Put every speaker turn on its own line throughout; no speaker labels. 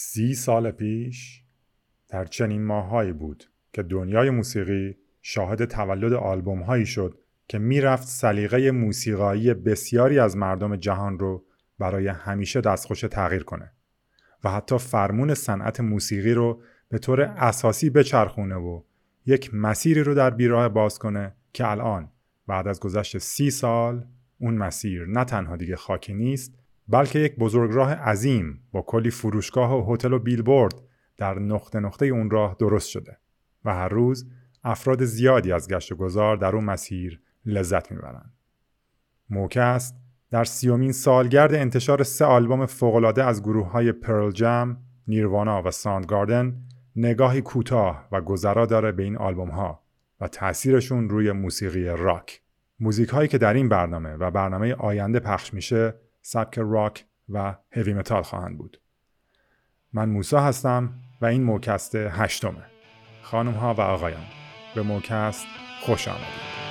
سی سال پیش در چنین ماههایی بود که دنیای موسیقی شاهد تولد آلبوم هایی شد که می‌رفت سلیقه موسیقایی بسیاری از مردم جهان رو برای همیشه دستخوش تغییر کنه و حتی فرمون صنعت موسیقی رو به طور اساسی بچرخونه و یک مسیری رو در بیراه باز کنه که الان بعد از گذشت سی سال اون مسیر نه تنها دیگه خاکی نیست بلکه یک بزرگراه عظیم با کلی فروشگاه و هتل و بیلبورد در نقطه نقطه اون راه درست شده و هر روز افراد زیادی از گشت و گذار در اون مسیر لذت می‌برند. موکست در سی‌امین سالگرد انتشار سه آلبوم فوق‌العاده از گروه های پرل جم، نیروانا و ساندگاردن نگاهی کوتاه و گذرا داره به این آلبوم ها و تاثیرشون روی موسیقی راک. موزیک هایی که در این برنامه و برنامه آینده پخش میشه سبک راک و هوی متال خواهند بود. من موسا هستم و این موکست هشتمه. خانم ها و آقایان به موکست خوش آمدید.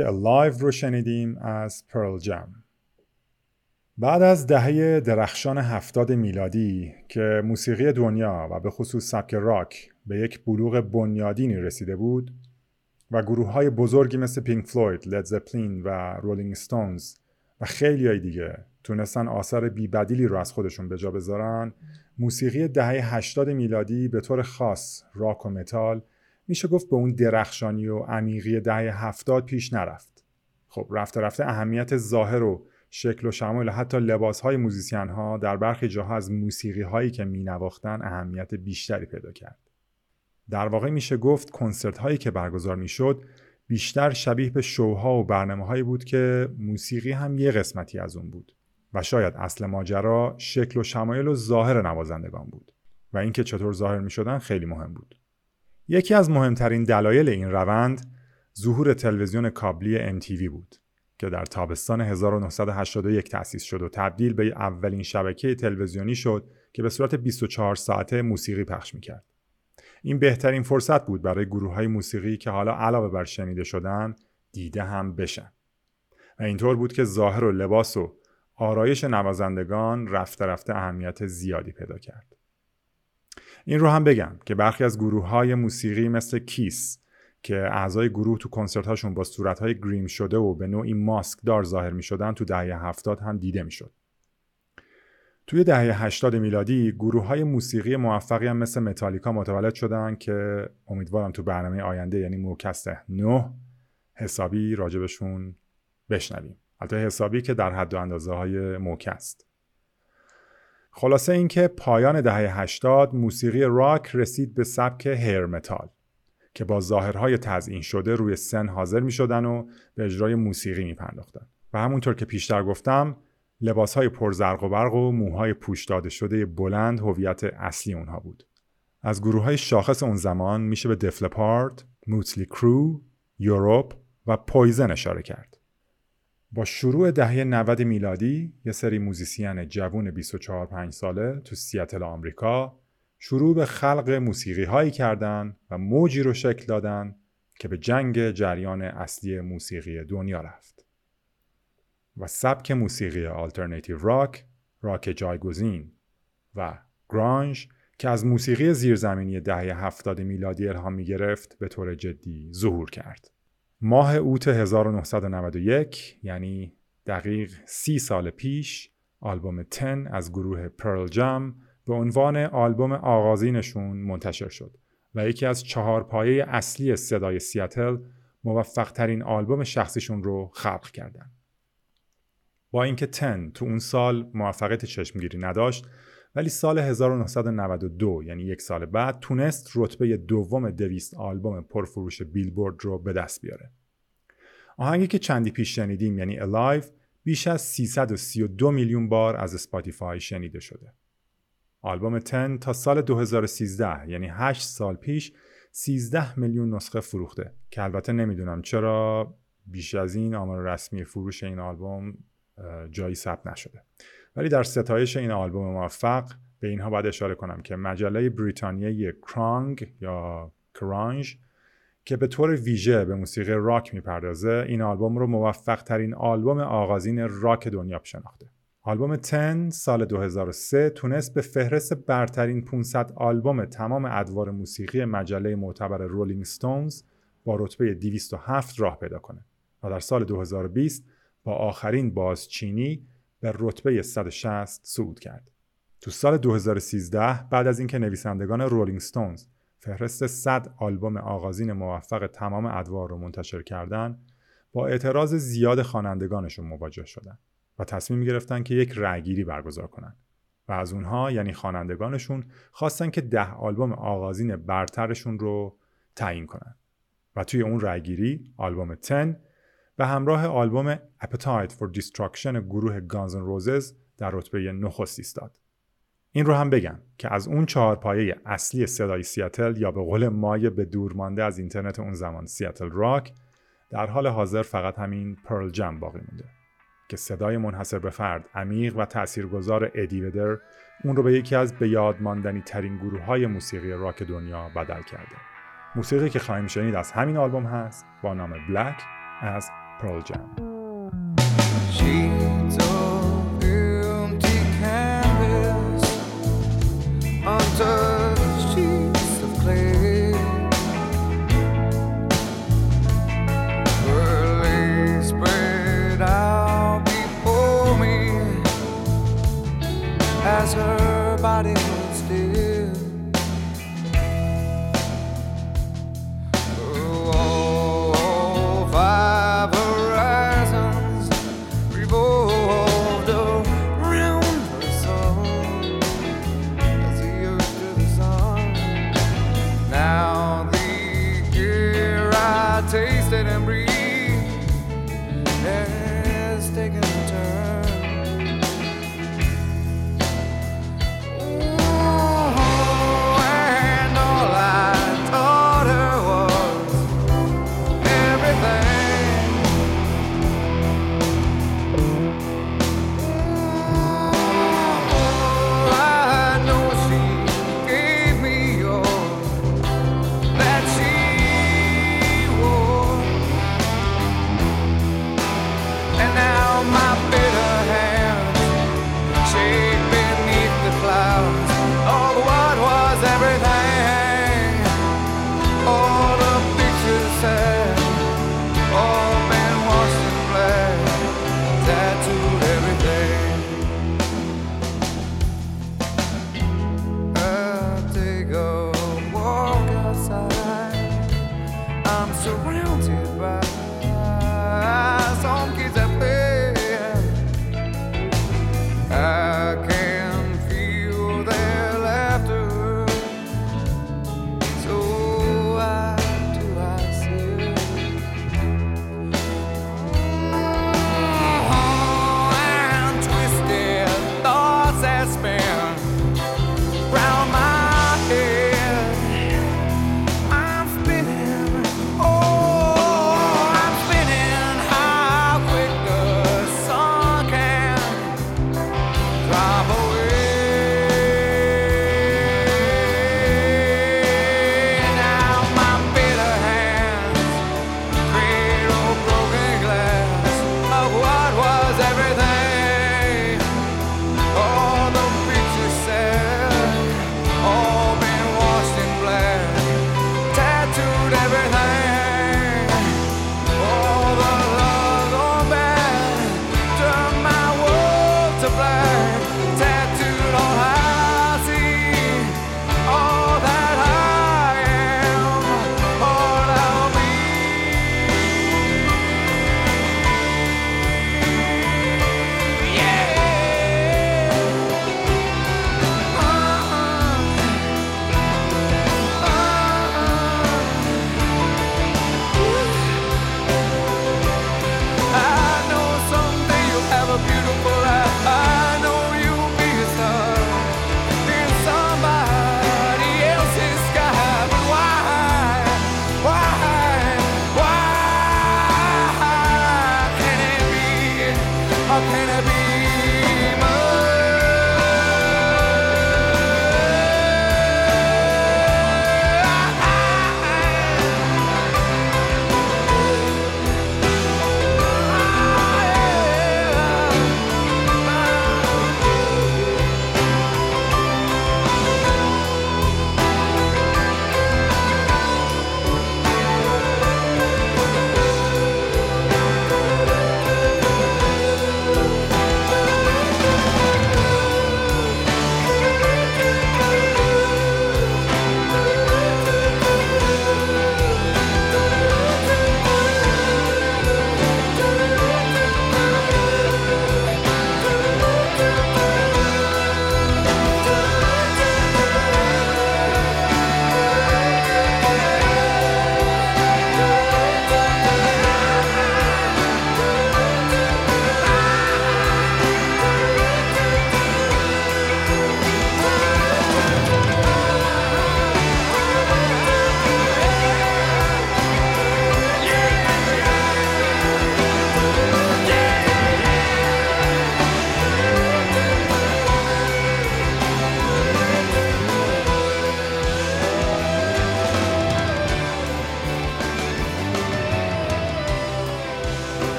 موزیک Alive رو شنیدیم از پرل جم. بعد از دهه درخشان هفتاد میلادی که موسیقی دنیا و به خصوص سبک راک به یک بلوغ بنیادینی رسیده بود و گروه های بزرگی مثل پینک فلوید، لید زپلین و رولینگ ستونز و خیلی های دیگه تونستن آثار بی‌بدیلی رو از خودشون به جا بذارن موسیقی دهه 80 میلادی به طور خاص راک و متال میشه گفت به اون درخشانی و عمیقی دهه هفتاد پیش نرفت. خب رفته رفته اهمیت ظاهر و شکل و شمایل حتی لباس های موزیسین ها در برخی جاها از موسیقی هایی که می نواختن اهمیت بیشتری پیدا کرد. در واقع میشه گفت کنسرت هایی که برگزار می‌شد بیشتر شبیه به شوها و برنامه هایی بود که موسیقی هم یه قسمتی از اون بود و شاید اصل ماجرا شکل و شمایل و ظاهر نوازندگان بود و اینکه چطور ظاهر می شدن خیلی مهم بود. یکی از مهمترین دلایل این روند ظهور تلویزیون کابلی MTV بود که در تابستان 1981 تأسیس شد و تبدیل به اولین شبکه تلویزیونی شد که به صورت 24 ساعته موسیقی پخش می‌کرد. این بهترین فرصت بود برای گروه های موسیقی که حالا علاوه بر شنیده شدن دیده هم بشن. و اینطور بود که ظاهر و لباس و آرایش نوازندگان رفته رفته اهمیت زیادی پیدا کرد. این رو هم بگم که برخی از گروه های موسیقی مثل کیس که اعضای گروه تو کنسرت هاشون با صورت های گریم شده و به نوعی ماسک دار ظاهر می شدن تو دهه هفتاد هم دیده می شد. توی دهه 80 میلادی گروه های موسیقی موفقی هم مثل متالیکا متولد شدن که امیدوارم تو برنامه آینده یعنی موکست 9 حسابی راجبشون بشنویم. البته حسابی که در حد و اندازه های موکست. خلاصه اینکه پایان دهه 80 موسیقی راک رسید به سبک هیر متال که با ظاهرهای تزئین شده روی سن حاضر می شدن و به اجرای موسیقی می پرداختن. و همونطور که پیشتر گفتم لباسهای پرزرق و برق و موهای پوش داده شده بلند هویت اصلی اونها بود. از گروه های شاخص اون زمان میشه به دفلپارت، موتلی کرو، یوروپ و پویزن اشاره کرد. با شروع دهه 90 میلادی یه سری موزیسین جوون 24 5 ساله تو سیاتل آمریکا شروع به خلق موسیقی هایی کردن و موجی رو شکل دادن که به جنگ جریان اصلی موسیقی دنیا رفت. و سبک موسیقی آلترناتیو راک، راک جایگزین و گرانج که از موسیقی زیرزمینی دهه 70 میلادی الهام می گرفت به طور جدی ظهور کرد. ماه اوت 1991 یعنی دقیق سی سال پیش آلبوم 10 از گروه پرل جم به عنوان آلبوم آغازینشون منتشر شد و یکی از چهار پایه اصلی صدای سیاتل موفق ترین آلبوم شخصیشون رو خلق کردن. با اینکه 10 تو اون سال موفقیت چشمگیری نداشت ولی سال 1992 یعنی یک سال بعد تونست رتبه دوم دویست آلبوم پرفروش بیلبورد رو به دست بیاره. آهنگی که چندی پیش شنیدیم یعنی Alive بیش از 332 میلیون بار از اسپاتیفای شنیده شده. آلبوم 10 تا سال 2013 یعنی 8 سال پیش 13 میلیون نسخه فروخته که البته نمی‌دونم چرا بیش از این آمار رسمی فروش این آلبوم جایی ثبت نشده. ولی در ستایش این آلبوم موفق همین‌ها باید اشاره کنم که مجله بریتانیایی کرانگ یا کرانج که به طور ویژه به موسیقی راک می‌پردازه این آلبوم رو موفق ترین آلبوم آغازین راک دنیا شناخته. آلبوم 10 سال 2003 تونست به فهرست برترین 500 آلبوم تمام ادوار موسیقی مجله معتبر رولینگ ستونز با رتبه 207 راه پیدا کنه و در سال 2020 با آخرین بازچینی به رتبه 160 صعود کرد. تو سال 2013 بعد از اینکه نویسندگان رولینگ ستونز فهرست 100 آلبوم آغازین موفق تمام ادوار رو منتشر کردن با اعتراض زیاد خوانندگانشون مواجه شدن و تصمیم گرفتن که یک رأیگیری برگزار کنند و از اونها یعنی خوانندگانشون خواستن که ده آلبوم آغازین برترشون رو تعیین کنن و توی اون رأیگیری آلبوم 10 به همراه آلبوم Appetite for Destruction گروه Guns N' Roses در رتبه نخست ایستاد. این رو هم بگم که از اون چهار پایه اصلی صدای سیاتل یا به قول مایه به دور مانده از اینترنت اون زمان سیاتل راک در حال حاضر فقط همین پرل جم باقی مونده که صدای منحصر به فرد عمیق و تاثیرگذار ادی ودر اون رو به یکی از به یاد ماندنی ترین گروه های موسیقی راک دنیا بدل کرده موسیقی که خواهیم شنید از همین آلبوم هست با نام بلک از پرل جم
Sheets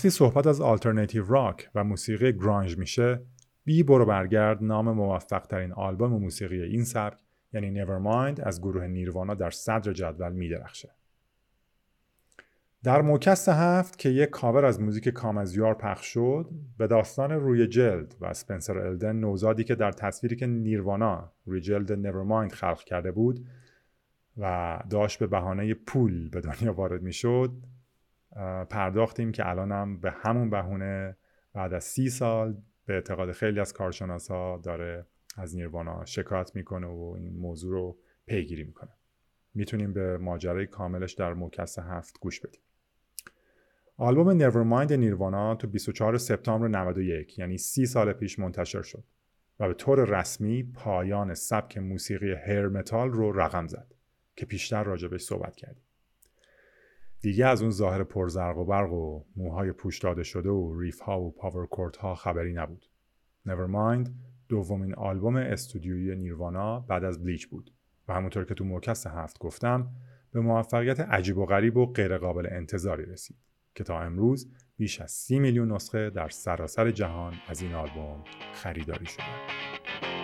وقتی صحبت از آلترناتیو راک و موسیقی گرانج میشه بی برو برگرد نام موفق ترین آلبوم موسیقی این سبک یعنی Nevermind از گروه نیروانا در صدر جدول میدرخشه. در موکست هفت که یک کاور از موزیک Come As You Are پخش شد به داستان روی جلد و اسپنسر الدن نوزادی که در تصویری که نیروانا روی جلد Nevermind خلق کرده بود و داشت به بهانه پول به دنیا وارد می‌شد پرداختیم که الانم به همون بهونه بعد از سی سال به اعتقاد خیلی از کارشناسا داره از نیروانا شکایت می‌کنه و این موضوع رو پیگیری می‌کنه می‌تونیم به ماجرای کاملش در موکس هفت گوش بدیم آلبوم Nevermind نیروانا تو 24 سپتامبر 91 یعنی 30 سال پیش منتشر شد و به طور رسمی پایان سبک موسیقی هر متال رو رقم زد که پیشتر راجبش صحبت کردیم. دیگه از اون ظاهر پرزرق و برق و موهای پوش داده شده و ریف ها و پاور کورت ها خبری نبود. Nevermind دومین آلبوم استودیویی نیروانا بعد از بلیچ بود و همونطور که تو موکست هفت گفتم به موفقیت عجیب و غریب و غیرقابل انتظاری رسید. که تا امروز بیش از سی میلیون نسخه در سراسر جهان از این آلبوم خریداری شده.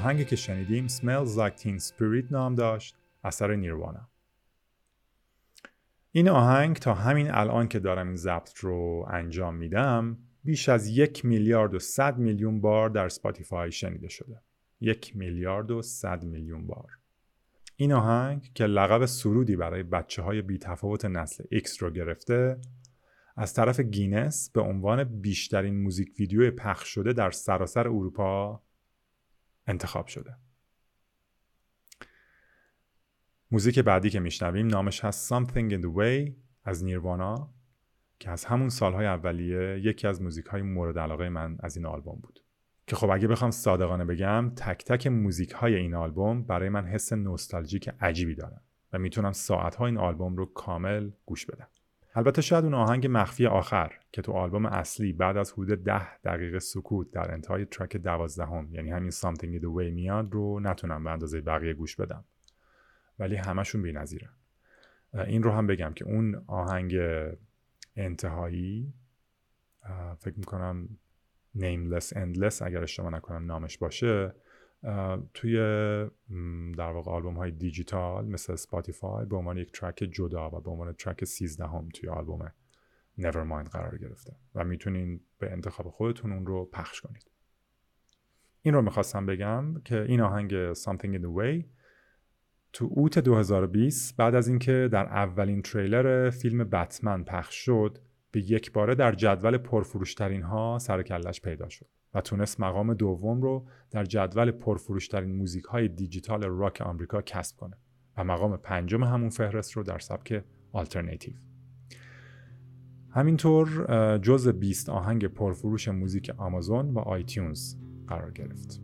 آهنگی که شنیدیم Smells Like Teen Spirit نام داشت اثر نیروانا این آهنگ تا همین الان که دارم این ضبط رو انجام میدم بیش از یک میلیارد و صد میلیون بار در اسپاتیفای شنیده شده. یک میلیارد و صد میلیون بار. این آهنگ که لقب سرودی برای بچه های بی تفاوت نسل X رو گرفته از طرف گینس به عنوان بیشترین موزیک ویدیو پخش شده در سراسر اروپا انتخاب شده. موزیک بعدی که میشنویم نامش هست Something in the Way از نیروانا که از همون سالهای اولیه یکی از موزیک های مورد علاقه من از این آلبوم بود. که خب اگه بخوام صادقانه بگم تک تک موزیک های این آلبوم برای من حس نوستالژیک عجیبی دارن و می‌تونم ساعت این آلبوم رو کامل گوش بدم. البته شاید اون آهنگ مخفی آخر که تو آلبوم اصلی بعد از حدود ده دقیقه سکوت در انتهای ترک دوازدهم یعنی همین Something in the Way میاد رو نتونم به اندازه بقیه گوش بدم. ولی همشون بی‌نظیرن این رو هم بگم که اون آهنگ انتهایی فکر می‌کنم Nameless Endless اگر اشتباه نکنم نامش باشه توی در واقع آلبوم های دیجیتال مثل اسپاتیفای به عنوان یک track جدا و به عنوان track 13 هم توی آلبوم Nevermind قرار گرفته و می‌تونین به انتخاب خودتون اون رو پخش کنید. این رو می‌خواستم بگم که این آهنگ Something in the Way تو اوت 2020 بعد از اینکه در اولین تریلر فیلم بتمن پخش شد به یک باره در جدول پرفروشترین ها سر و کله‌ش پیدا شد. و تونست مقام دوم رو در جدول پرفروشترین موزیک های دیجیتال راک آمریکا کسب کنه و مقام پنجم همون فهرست رو در سبک آلترناتیو. همینطور جز 20 آهنگ پرفروش موزیک آمازون و آیتونز قرار گرفت.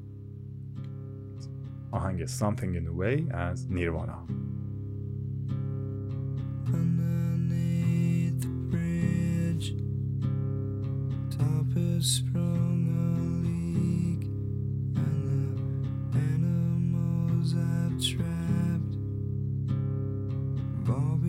آهنگ Something in the Way از نیروانا
Underneath the bridge, top sprung. I've trapped. Have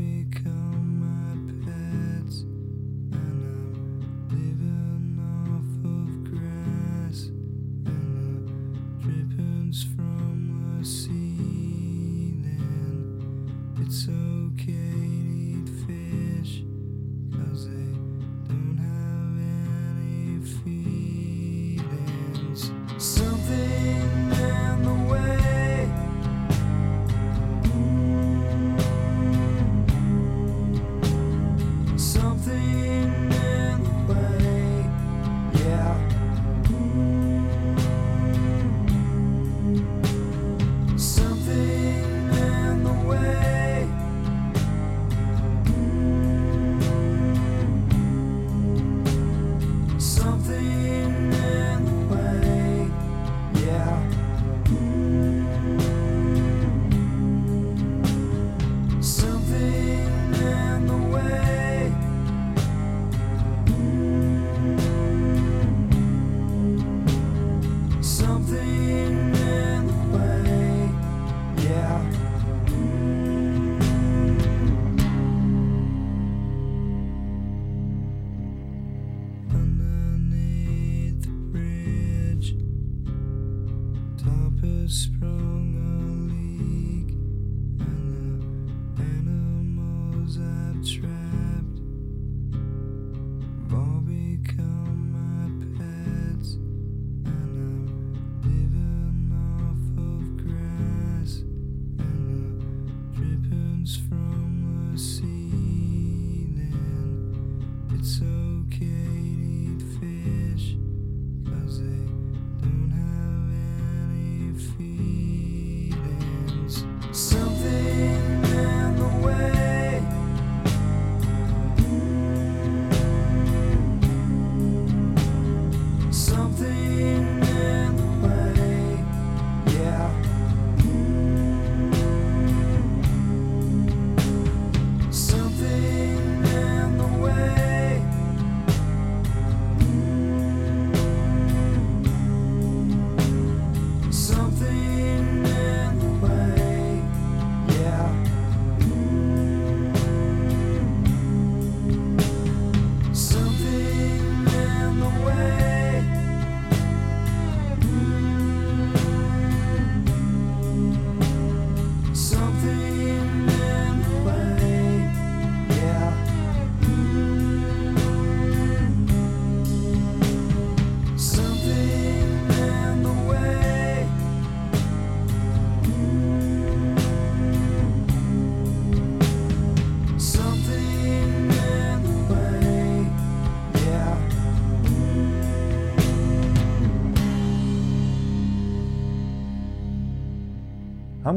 It's okay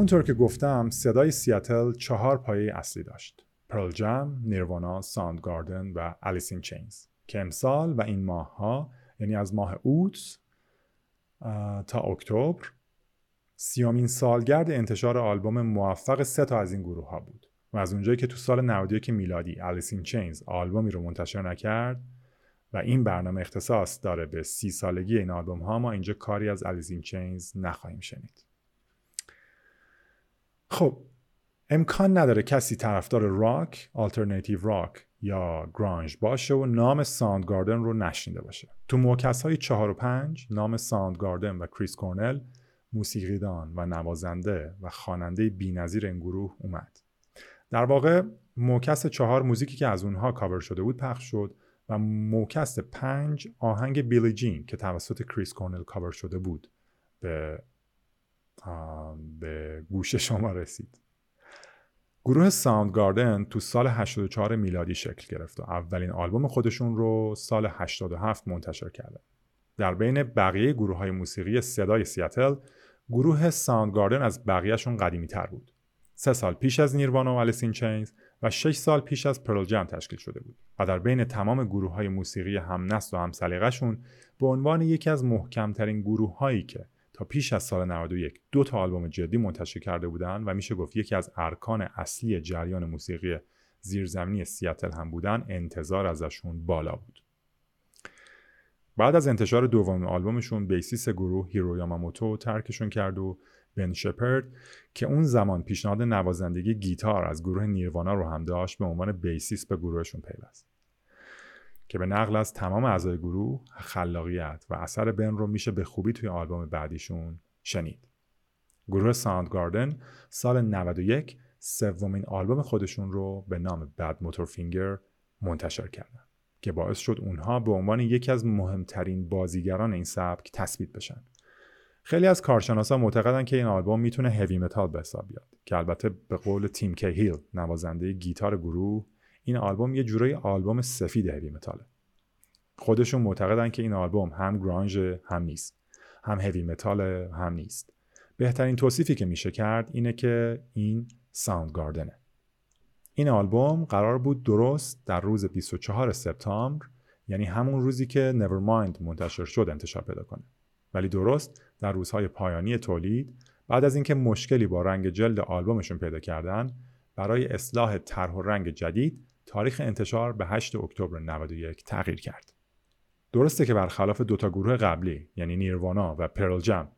همونطور که گفتم صدای سیاتل چهار پایه اصلی داشت. Pearl Jam، Nirvana، Soundgarden و Alice in Chains که امسال و این ماه ها یعنی از ماه اوت تا اکتبر سیامین سالگرد انتشار آلبوم موفق سه تا از این گروه ها بود. و از اونجایی که تو سال 91 میلادی Alice in Chains آلبومی رو منتشر نکرد و این برنامه اختصاص داره به سی سالگی این آلبوم ها ما اینجا کاری از Alice in Chains نخواهیم شنید. خب امکان نداره کسی طرفدار راک، alternative rock یا grunge باشه و نام Soundgarden رو نشنیده باشه. تو موکس های چهار و پنج نام Soundgarden و کریس کورنل موسیقیدان و نوازنده و خواننده بی‌نظیر این گروه اومد. در واقع موکس چهار موزیکی که از اونها کاور شده بود پخش شد و موکس پنج آهنگ Billie Jean که توسط کریس کورنل کاور شده بود به به گوش شما رسید. گروه Soundgarden تو سال 84 میلادی شکل گرفت و اولین آلبوم خودشون رو سال 87 منتشر کردن. در بین بقیه گروه های موسیقی صدای سیاتل گروه Soundgarden از بقیهشون قدیمی تر بود. سه سال پیش از Nirvana و Alice in Chains و شش سال پیش از Pearl Jam تشکیل شده بود و در بین تمام گروه های موسیقی هم نسل و هم سلیقه‌شون به عنوان یکی از محکمترین گروه هایی که تا پیش از سال 91 دو تا آلبوم جدی منتشر کرده بودند و میشه گفت یکی از ارکان اصلی جریان موسیقی زیرزمینی سیاتل هم بودن انتظار ازشون بالا بود. بعد از انتشار دومین آلبومشون bassist گروه هیرو یاماموتو ترکشون کرد و بن شپرد که اون زمان پیشنهاد نوازندگی گیتار از گروه Nirvana رو هم داشت به عنوان bassist به گروهشون پیوست. که به نقل از تمام اعضای گروه خلاقیت و اثر بن رو میشه به خوبی توی آلبوم بعدیشون شنید. گروه Soundgarden سال 91 سومین آلبوم خودشون رو به نام Badmotorfinger منتشر کردن که باعث شد اونها به عنوان یکی از مهمترین بازیگران این سبک تثبیت بشن. خیلی از کارشناسا معتقدن که این آلبوم می‌تونه heavy metal به حساب بیاد که البته به قول کیم تایل نوازنده گیتار گروه این آلبوم یه جورایی آلبوم سفید heavy metal ه خودشون معتقدن که این آلبوم هم grunge هم نیست. هم heavy metal هم نیست. بهترین توصیفی که میشه کرد اینه که این Soundgarden ه این آلبوم قرار بود درست در روز 24 سپتامبر یعنی همون روزی که Nevermind منتشر شد انتشار پیدا کنه. ولی درست در روزهای پایانی تولید بعد از اینکه مشکلی با رنگ جلد آلبومشون پیدا کردن برای اصلاح طرح و رنگ جدید تاریخ انتشار به 8 اکتبر 91 تغییر کرد. درسته که برخلاف دوتا گروه قبلی یعنی نیروانا و پرل جم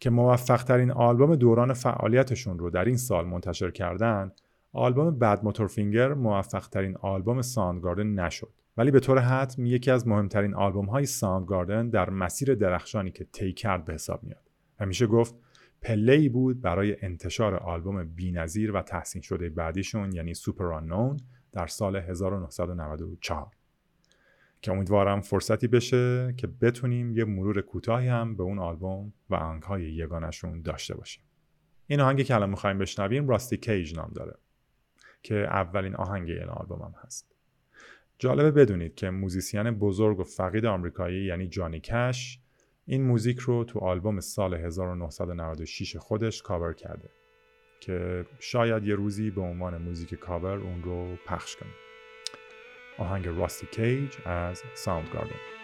که موفق ترین آلبوم دوران فعالیتشون رو در این سال منتشر کردن آلبوم بد موتور فینگر موفق ترین آلبوم ساندگاردن نشد ولی به طور حتم یکی از مهمترین آلبوم های ساندگاردن در مسیر درخشانی که طی کرد به حساب میاد و میشه گفت پله بود برای انتشار آلبوم بی‌نظیر و تحسین شده بعدیشون یعنی Superunknown در سال 1994 که امیدوارم فرصتی بشه که بتونیم یه مرور کوتاهی هم به اون آلبوم و آهنگهای یگانشون داشته باشیم. این آهنگی که الان می‌خوایم بشنویم Rusty Cage نام داره که اولین آهنگ این آلبوم هم هست. جالبه بدونید که موزیسین بزرگ و فقید آمریکایی یعنی جانی کش این موزیک رو تو آلبوم سال 1996 خودش کاور کرده. که شاید یه روزی به عنوان موزیک کاور اون رو پخش کنیم. آهنگ Rusty Cage از
Sound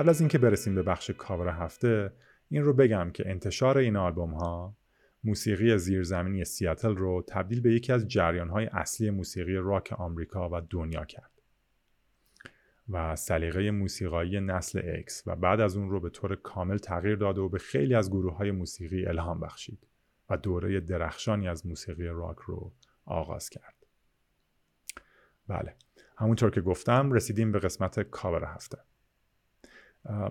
قبل از اینکه برسیم به بخش کاور هفته این رو بگم که انتشار این آلبوم ها موسیقی زیرزمینی سیاتل رو تبدیل به یکی از جریان های اصلی موسیقی راک آمریکا و دنیا کرد و سلیقه موسیقایی نسل اکس و بعد از اون رو به طور کامل تغییر داده و به خیلی از گروه های موسیقی الهام بخشید و دوره درخشانی از موسیقی راک رو آغاز کرد. بله همونطور که گفتم رسیدیم به قسمت کاور هفته.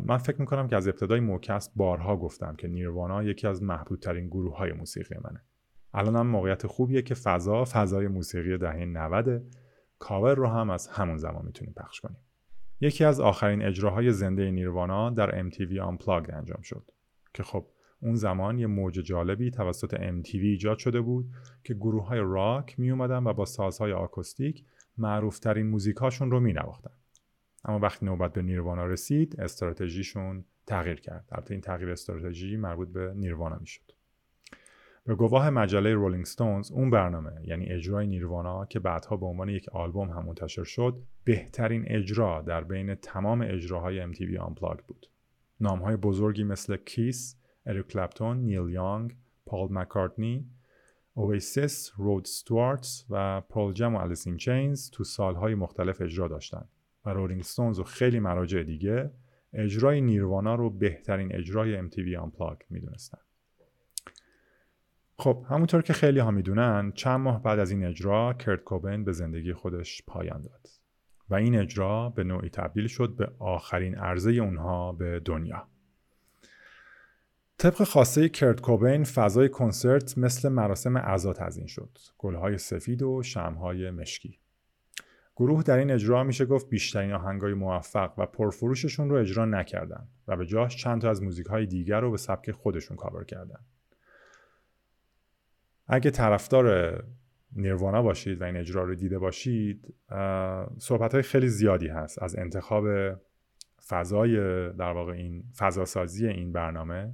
من فکر می‌کنم که از ابتدای موکست بارها گفتم که نیروانا یکی از محبوبترین گروه های موسیقی منه الان هم موقعیت خوبیه که فضا فضای موسیقی دهه 90 کاور رو هم از همون زمان می‌تونیم پخش کنیم یکی از آخرین اجراهای زنده نیروانا در MTV Unplugged انجام شد که خب اون زمان یه موج جالبی توسط MTV ایجاد شده بود که گروه های راک می اومدن و با سازهای آکوستیک معروفترین موزیکاشون رو می نواختن. اما وقتی نوبت به نیروانا رسید استراتژیشون تغییر کرد. البته این تغییر استراتژی مربوط به نیروانا می‌شد. به گواه مجله رولینگ ستونز اون برنامه یعنی اجرای نیروانا که بعدها به عنوان یک آلبوم هم منتشر شد بهترین اجرا در بین تمام اجراهای MTV Unplugged بود. نامهای بزرگی مثل کیس، اریک کلپتون، نیل یانگ، پال مکارتنی، Oasis، رود ستوارت و Pearl Jam و Alice in Chains تو سالهای مختلف اجرا داشتند و Rolling Stones و خیلی مراجع دیگه اجرای Nirvana رو بهترین اجرای MTV Unplugged می‌دونستن. خب همونطور که خیلی ها می‌دونن چند ماه بعد از این اجرا کرت کوبین به زندگی خودش پایان داد و این اجرا به نوعی تبدیل شد به آخرین عرضه اونها به دنیا. طبق خواسته کرت کوبین فضای کنسرت مثل مراسم عزا تزیین شد. گلهای سفید و شمهای مشکی. گروه در این اجرا میشه گفت بیشترین آهنگای موفق و پرفروششون رو اجرا نکردن و به جاش چند تا از موزیک های دیگر رو به سبک خودشون کاور کردن. اگه طرفدار نیروانا باشید و این اجرا رو دیده باشید صحبت های خیلی زیادی هست از انتخاب فضای در واقع این فضاسازی این برنامه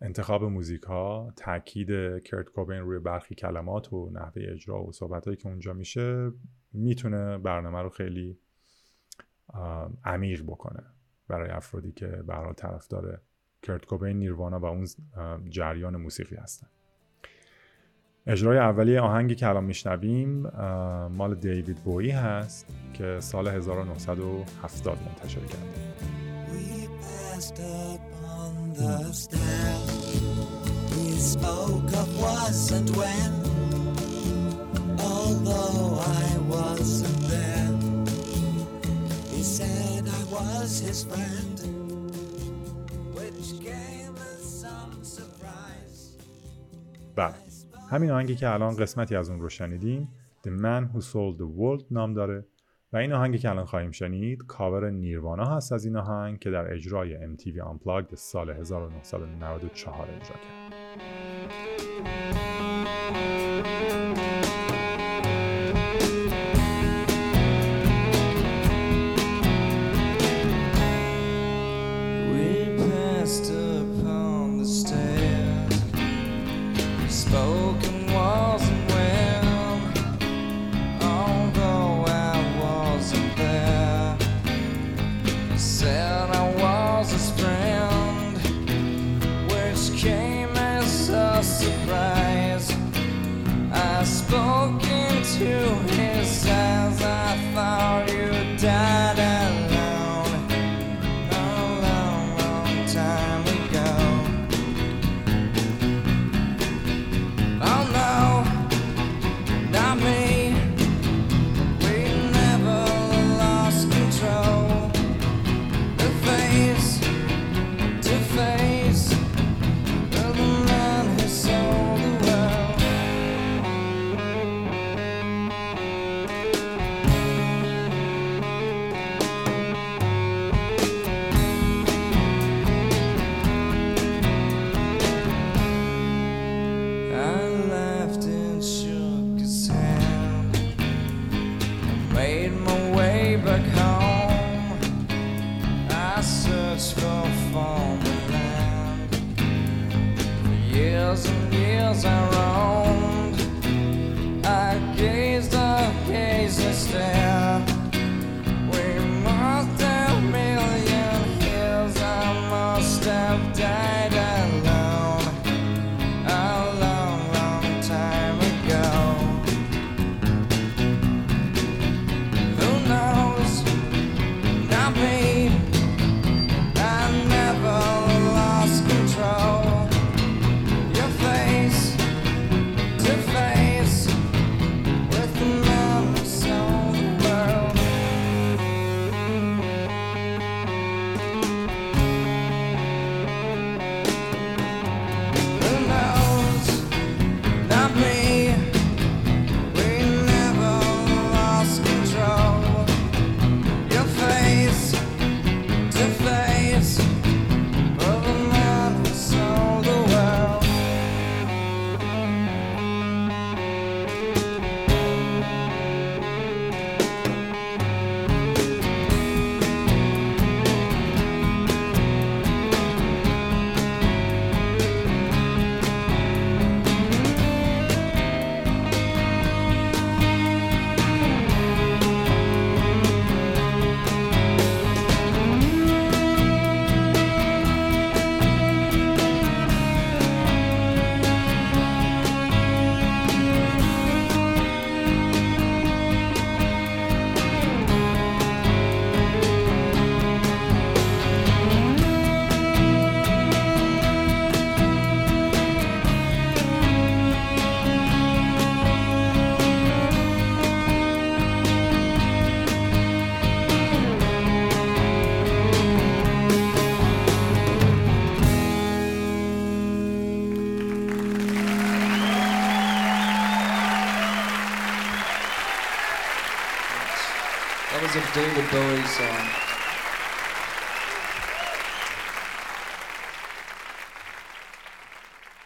انتخاب موزیک ها تاکید کرت کوبین روی برخی کلمات و نحوه اجرا و صحبت هایی که اونجا میشه. می‌تونه برنامه رو خیلی عمیق بکنه برای افرادی که برای طرفدار کرت کوبین نیروانا و اون جریان موسیقی هستن. اجرای اولیه آهنگی که الان میشنویم مال دیوید بویی هست که سال 1970 منتشر کرده.
We
بله. همین آهنگی که الان قسمتی از اون رو شنیدیم The Man Who Sold The World نام داره. و این آهنگی که الان خواهیم شنید کاور نیروانا هست از این آهنگ که در اجرای MTV Unplugged سال 1994 اجرا کرد.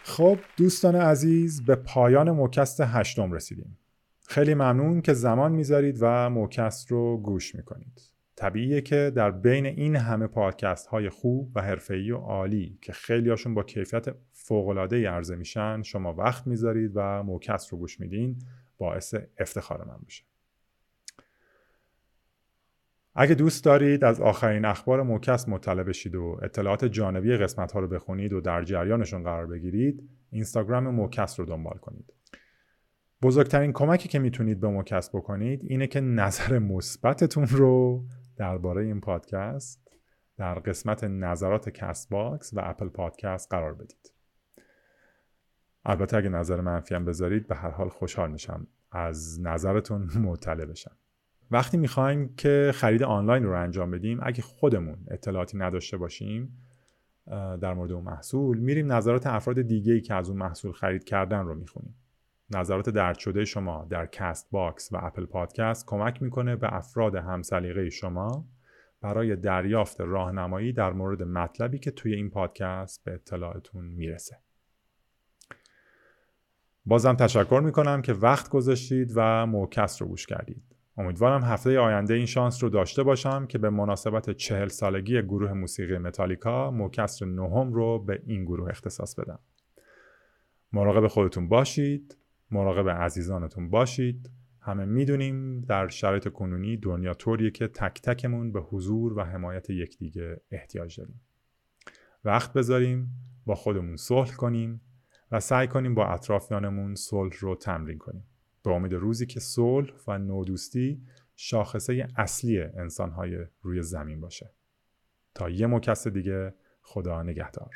خب دوستان عزیز به پایان موکست هشتم رسیدیم. خیلی ممنون که زمان می‌ذارید و موکست رو گوش می‌کنید. طبیعیه که در بین این همه پادکست های خوب و حرفه‌ای و عالی که خیلی هاشون با کیفیت فوق‌العاده عرضه میشن شما وقت می‌ذارید و موکست رو گوش میدین باعث افتخار من میشه. اگه دوست دارید از آخرین اخبار موکست مطلع بشید و اطلاعات جانبی قسمت ها رو بخونید و در جریانشون قرار بگیرید اینستاگرام موکست رو دنبال کنید. بزرگترین کمکی که می‌تونید به موکست بکنید اینه که نظر مثبتتون رو درباره این پادکست در قسمت نظرات Castbox و Apple Podcast قرار بدید. البته اگه نظر منفی هم بذارید به هر حال خوشحال میشم از نظرتون مطلع بشم. وقتی می‌خوایم که خرید آنلاین رو انجام بدیم اگه خودمون اطلاعاتی نداشته باشیم در مورد اون محصول میریم نظرات افراد دیگه ای که از اون محصول خرید کردن رو می‌خونیم. نظرات درج شده شما در Castbox و Apple Podcast کمک می‌کنه به افراد همسلیقه شما برای دریافت راهنمایی در مورد مطلبی که توی این پادکست به اطلاعتون می‌رسه. بازم تشکر می‌کنم که وقت گذاشتید و موکست رو گوش کردید. امیدوارم هفته آینده این شانس رو داشته باشم که به مناسبت چهل سالگی گروه موسیقی متالیکا موکست نهم رو به این گروه اختصاص بدم. مراقب خودتون باشید مراقب عزیزانتون باشید. همه می‌دونیم در شرایط کنونی دنیا طوریه که تک تکمون به حضور و حمایت یکدیگه احتیاج داریم. وقت بذاریم با خودمون صلح کنیم و سعی کنیم با اطرافیانمون صلح رو تمرین کنیم. به امید روزی که صلح و نودوستی شاخصه اصلی انسانهای روی زمین باشه. تا یه مکست دیگه خدا نگهدار.